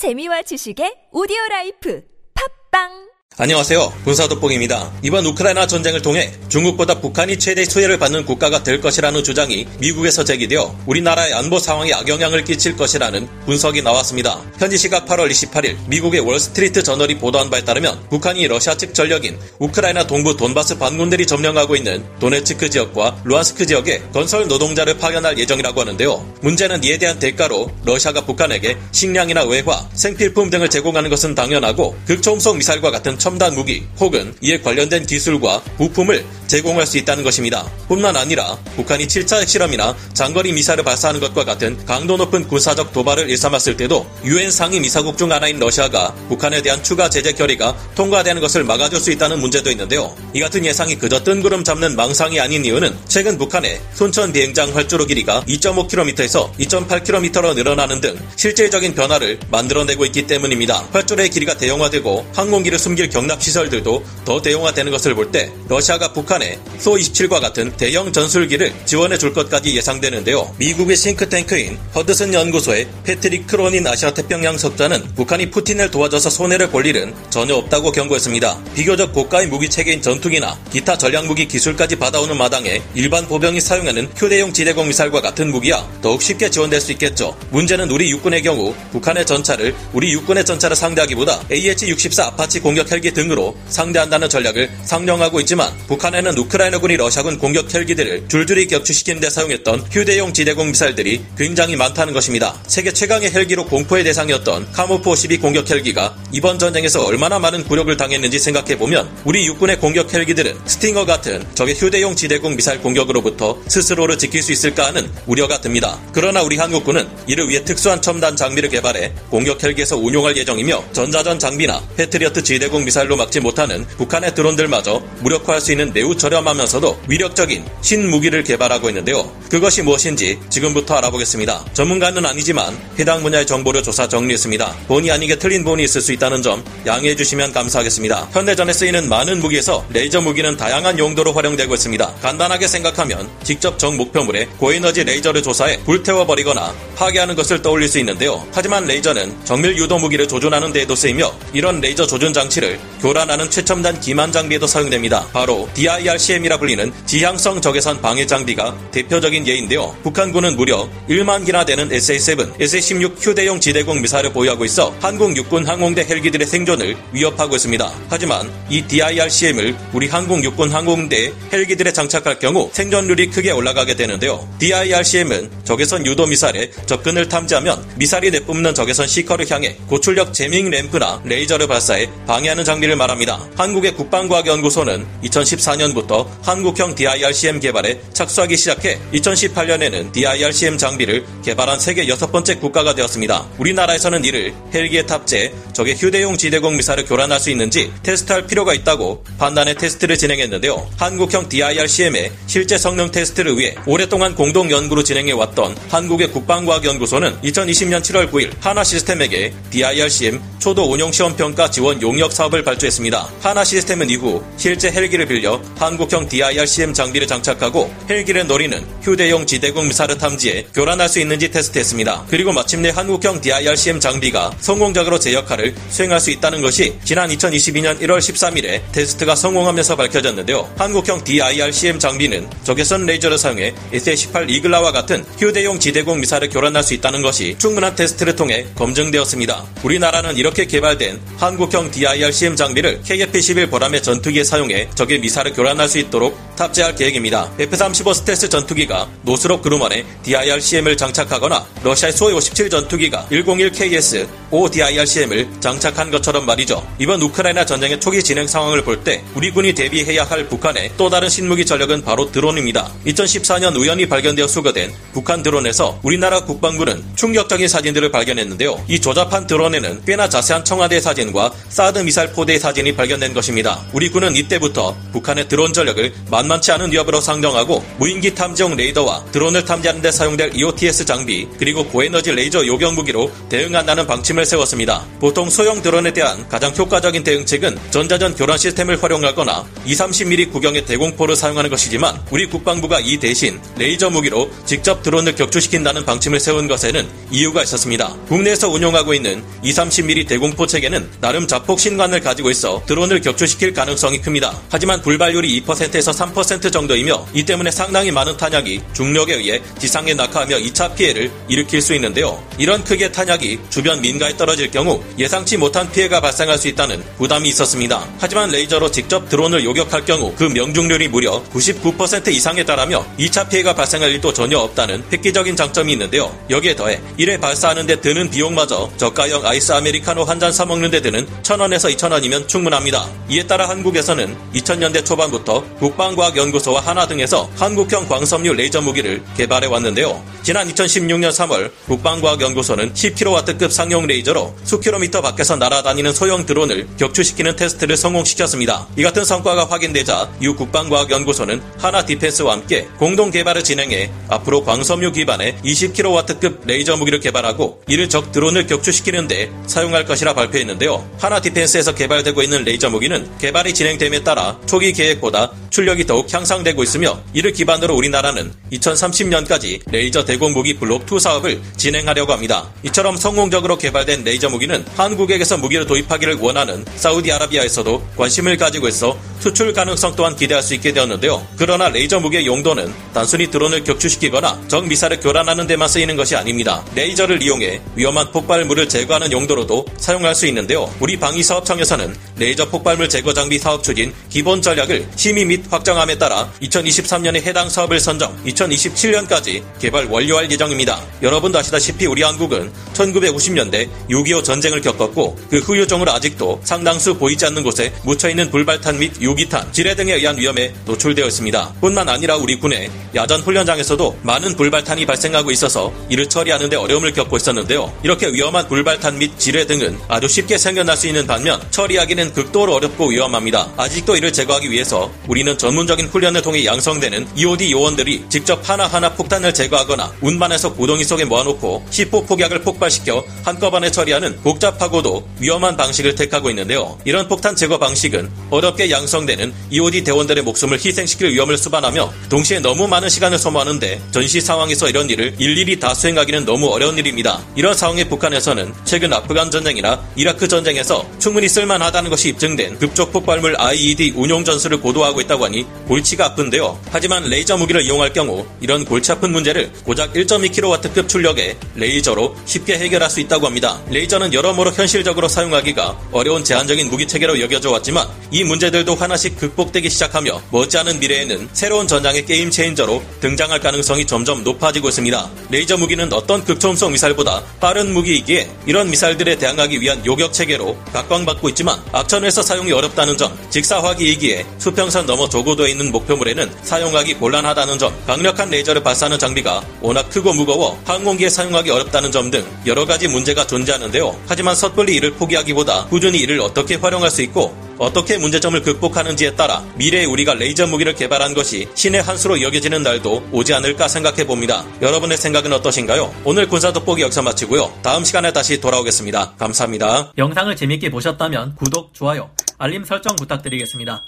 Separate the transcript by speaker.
Speaker 1: 재미와 지식의 오디오 라이프. 팟빵
Speaker 2: 안녕하세요. 군사돋보기입니다. 이번 우크라이나 전쟁을 통해 중국보다 북한이 최대 수혜를 받는 국가가 될 것이라는 주장이 미국에서 제기되어 우리나라의 안보 상황에 악영향을 끼칠 것이라는 분석이 나왔습니다. 현지 시각 8월 28일 미국의 월스트리트 저널이 보도한 바에 따르면 북한이 러시아 측 전력인 우크라이나 동부 돈바스 반군들이 점령하고 있는 도네츠크 지역과 루한스크 지역에 건설 노동자를 파견할 예정이라고 하는데요. 문제는 이에 대한 대가로 러시아가 북한에게 식량이나 외화, 생필품 등을 제공하는 것은 당연하고 극초음속 미사일과 같은 첨단 무기 혹은 이에 관련된 기술과 부품을 제공할 수 있다는 것입니다. 뿐만 아니라 북한이 7차 핵실험이나 장거리 미사일을 발사하는 것과 같은 강도 높은 군사적 도발을 일삼았을 때도 유엔 상임 이사국 중 하나인 러시아가 북한에 대한 추가 제재 결의가 통과되는 것을 막아줄 수 있다는 문제도 있는데요. 이 같은 예상이 그저 뜬구름 잡는 망상이 아닌 이유는 최근 북한의 순천 비행장 활주로 길이가 2.5km에서 2.8km로 늘어나는 등 실질적인 변화를 만들어내고 있기 때문입니다. 활주로의 길이가 대형화되고 항공기를 숨길 격납 시설들도 더 대형화되는 것을 볼 때 러시아가 북한에 소-27과 같은 대형 전술기를 지원해 줄 것까지 예상되는데요. 미국의 싱크탱크인 허드슨 연구소의 패트릭 크로닌 아시아 태평양 석좌는 북한이 푸틴을 도와줘서 손해를 볼 일은 전혀 없다고 경고했습니다. 비교적 고가의 무기 체계인 전투기나 기타 전략 무기 기술까지 받아오는 마당에 일반 보병이 사용하는 휴대용 지대공 미사일과 같은 무기야 더욱 쉽게 지원될 수 있겠죠. 문제는 우리 육군의 경우 북한의 전차를 우리 육군의 전차를 상대하기보다 AH-64 아파치 공격 헬기 등으로 상대한다는 전략을 상정하고 있지만 북한에는 우크라이나군이 러시아군 공격 헬기들을 줄줄이 격추시키는 데 사용했던 휴대용 지대공 미사일들이 굉장히 많다는 것입니다. 세계 최강의 헬기로 공포의 대상이었던 카모프 12 공격 헬기가 이번 전쟁에서 얼마나 많은 굴욕을 당했는지 생각해보면 우리 육군의 공격 헬기들은 스팅어 같은 적의 휴대용 지대공 미사일 공격으로부터 스스로를 지킬 수 있을까 하는 우려가 듭니다. 그러나 우리 한국군은 이를 위해 특수한 첨단 장비를 개발해 공격 헬기에서 운용할 예정이며 전자전 장비나 패트리어트 지대공 미사일로 막지 못하는 북한의 드론들마저 무력화할 수 있는 매우 저렴하면서도 위력적인 신무기를 개발하고 있는데요. 그것이 무엇인지 지금부터 알아보겠습니다. 전문가는 아니지만 해당 분야의 정보를 조사 정리했습니다. 본의 아니게 틀린 부분이 있을 수 있다는 점 양해해 주시면 감사하겠습니다. 현대전에 쓰이는 많은 무기에서 레이저 무기는 다양한 용도로 활용되고 있습니다. 간단하게 생각하면 직접 적 목표물에 고에너지 레이저를 조사해 불태워버리거나 파괴하는 것을 떠올릴 수 있는데요. 하지만 레이저는 정밀 유도 무기를 조준하는 데에도 쓰이며 이런 레이저 조준 장치를 교란하는 최첨단 기만 장비에도 사용됩니다. 바로 DIRCM이라 불리는 지향성 적외선 방해 장비가 대표적인 예인데요. 북한군은 무려 1만 기나 되는 SA-7, SA-16 휴대용 지대공 미사일을 보유하고 있어 한국 육군 항공대 헬기들의 생존을 위협하고 있습니다. 하지만 이 DIRCM을 우리 한국 육군 항공대 헬기들에 장착할 경우 생존율이 크게 올라가게 되는데요. DIRCM은 적외선 유도 미사일에 접근을 탐지하면 미사일이 내뿜는 적외선 시커를 향해 고출력 제밍 램프나 레이저를 발사해 방해하는 장비를 말합니다. 한국의 국방과학연구소는 2014년부터 한국형 DIRCM 개발에 착수하기 시작해 2018년에는 DIRCM 장비를 개발한 세계 여섯 번째 국가가 되었습니다. 우리나라에서는 이를 헬기에 탑재 적의 휴대용 지대공 미사를 교란할 수 있는지 테스트할 필요가 있다고 판단의 테스트를 진행했는데요. 한국형 DIRCM의 실제 성능 테스트를 위해 오랫동안 공동 연구를 진행해 왔던 한국의 국방과학연구소는 2020년 7월 9일 한화 시스템에게 DIRCM 초도 운용 시험 평가 지원 용역 사업을 발주했습니다. 한화 시스템은 이후 실제 헬기를 빌려 한국형 DIRCM 장비를 장착하고 헬기를 노리는 휴대용 지대공 미사일을 탐지해 교란할 수 있는지 테스트했습니다. 그리고 마침내 한국형 DIRCM 장비가 성공적으로 제 역할을 수행할 수 있다는 것이 지난 2022년 1월 13일에 테스트가 성공하면서 밝혀졌는데요. 한국형 DIRCM 장비는 적외선 레이저를 사용해 SA-18 이글라와 같은 휴대용 지대공 미사일을 교란할 수 있다는 것이 충분한 테스트를 통해 검증되었습니다. 우리나라는 이렇게 개발된 한국형 DIRCM 장비를 KF-21 보라매 전투기에 사용해 적의 미사일을 교란할 수 있도록 탑재할 계획입니다. F-35 스텔스 전투기가 노스롭 그루먼의 DIRCM을 장착하거나 러시아의 수-57 전투기가 101KS-O DIRCM을 장착한 것처럼 말이죠. 이번 우크라이나 전쟁의 초기 진행 상황을 볼 때 우리 군이 대비해야 할 북한의 또 다른 신무기 전력은 바로 드론입니다. 2014년 우연히 발견되어 수거된 북한 드론에서 우리나라 국방부는 충격적인 사진들을 발견했는데요. 이 조잡한 드론에는 꽤나 자세한 청와대 사진과 사드 미사일 포대의 사진이 발견된 것입니다. 우리 군은 이때부터 북한의 드론 전력을 만만치 않은 위협으로 상정하고 무인기 탐지용 레이더와 드론을 탐지하는 데 사용될 EOTS 장비 그리고 고에너지 레이저 요격 무기로 대응한다는 방침을 세웠습니다. 보통 소형 드론에 대한 가장 효과적인 대응책은 전자전 교란 시스템을 활용하거나 2, 30mm 구경의 대공포를 사용하는 것이지만 우리 국방부가 이 대신 레이저 무기로 직접 드론을 격추시킨다는 방침을 세운 것에는 이유가 있었습니다. 국내에서 운용하고 있는 2, 30mm 대공포 체계는 나름 자폭 신관을 가지고 있어 드론을 격추시킬 가능성이 큽니다. 하지만 불발률이 2%에서 3% 정도이며 이 때문에 상당히 많은 탄약이 중력에 의해 지상에 낙하하며 2차 피해를 일으킬 수 있는데요. 이런 크기의 탄약이 주변 민가에 떨어질 경우 예상치 못한 피해가 발생할 수 있다는 부담이 있었습니다. 하지만 레이저로 직접 드론을 요격할 경우 그 명중률이 무려 99% 이상에 달하며 2차 피해가 발생할 일도 전혀 없다는 획기적인 장점이 있는데요. 여기에 더해 1회 발사하는데 드는 비용마저 저가형 아이스 아메리카노 한 잔 사먹는 데 드는 1000원에서 2000원 이면 충분합니다. 이에 따라 한국에서는 2000년대 초반부터 국방과학연구소와 한화 등에서 한국형 광섬유 레이저 무기를 개발해 왔는데요. 지난 2016년 3월 국방과학연구소는 10kW급 상용 레이저로 수킬로미터 밖에서 날아다니는 소형 드론을 격추시키는 테스트를 성공시켰습니다. 이 같은 성과가 확인되자 유 국방과학연구소는 한화 디펜스와 함께 공동 개발을 진행해 앞으로 광섬유 기반의 20kW급 레이저 무기를 개발하고 이를 적 드론을 격추시키는데 사용할 것이라 발표했는데요. 한화 디펜스에서 개발되고 있는 레이저 무기는 개발이 진행됨에 따라 초기 계획보다 출력이 더욱 향상되고 있으며 이를 기반으로 우리나라는 2030년까지 레이저 대공 무기 블록 2 사업을 진행하려고 합니다. 이처럼 성공적으로 개발된 레이저 무기는 한국에게서 무기를 도입하기를 원하는 사우디아라비아에서도 관심을 가지고 있어 수출 가능성 또한 기대할 수 있게 되었는데요. 그러나 레이저 무기의 용도는 단순히 드론을 격추시키거나 적 미사일을 교란하는 데만 쓰이는 것이 아닙니다. 레이저를 이용해 위험한 폭발물을 제거하는 용도로도 사용할 수 있는데요. 우리 방위사업청에서는 레이저 폭발물 제거 장비 사업 추진 기본 전략을 심의 및 확정함에 따라 2023년에 해당 사업을 선정, 2027년까지 개발 완료할 예정입니다. 여러분도 아시다시피 우리 한국은 1950년대 6.25 전쟁을 겪었고 그 후유종으로 아직도 상당수 보이지 않는 곳에 묻혀있는 불발탄 및 유기탄, 지뢰 등에 의한 위험에 노출되어 있습니다. 뿐만 아니라 우리 군의 야전 훈련장에서도 많은 불발탄이 발생하고 있어서 이를 처리하는데 어려움을 겪고 있었는데요. 이렇게 위험한 불발탄 및 지뢰 등은 아주 쉽게 생겨날 수 있는 반면 처리하기는 극도로 어렵고 위험합니다. 아직도 이를 제거하기 위해서 우리는 전문적인 훈련을 통해 양성되는 EOD 요원들이 직접 하나하나 폭탄을 제거하거나 운반해서 고동이 속에 모아놓고 시포 폭약을 폭발시켜 한꺼번에 처리하는 복잡하고도 위험한 방식을 택하고 있는데요. 이런 폭탄 제거 방식은 어렵게 양성되는 EOD 대원들의 목숨을 희생시킬 위험을 수반하며 동시에 너무 많은 시간을 소모하는데 전시 상황에서 이런 일을 일일이 다 수행하기는 너무 어려운 일입니다. 이런 상황에 북한에서는 최근 아프간 전쟁이나 이라크 전쟁에서 충분히 쓸 만하다는 것이 입증된 급조 폭발물 IED 운용 전술을 고도화하고 있다고 하니 골치가 아픈데요. 하지만 레이저 무기를 이용할 경우 이런 골치 아픈 문제를 고작 1.2kW급 출력의 레이저로 쉽게 해결할 수 있다고 합니다. 레이저는 여러모로 현실적으로 사용하기가 어려운 제한적인 무기 체계로 여겨져 왔지만 이 문제들도 하나씩 극복되기 시작하며 머지않은 미래에는 새로운 전장의 game changer로 등장할 가능성이 점점 높아지고 있습니다. 레이저 무기는 어떤 극초음속 미사일보다 빠른 무기이기에 이런 미사일들에 대항하기 위한 요격 체계로 각광받고 있지만 악천후에서 사용이 어렵다는 점, 직사화기이기에 수평선 넘어 조고도에 있는 목표물에는 사용하기 곤란하다는 점, 강력한 레이저를 발사하는 장비가 워낙 크고 무거워 항공기에 사용하기 어렵다는 점 등 여러 가지 문제가 존재하는데요. 하지만 섣불리 이를 포기하기보다 꾸준히 이를 어떻게 활용할 수 있고 어떻게 문제점을 극복하는지에 따라 미래에 우리가 레이저 무기를 개발한 것이 신의 한 수로 여겨지는 날도 오지 않을까 생각해 봅니다. 여러분의 생각은 어떠신가요? 오늘 군사 돋보기 여기서 마치고요. 다음 시간에 다시 돌아오겠습니다. 감사합니다.
Speaker 3: 영상을 재밌게 보셨다면 구독, 좋아요, 알림 설정 부탁드리겠습니다.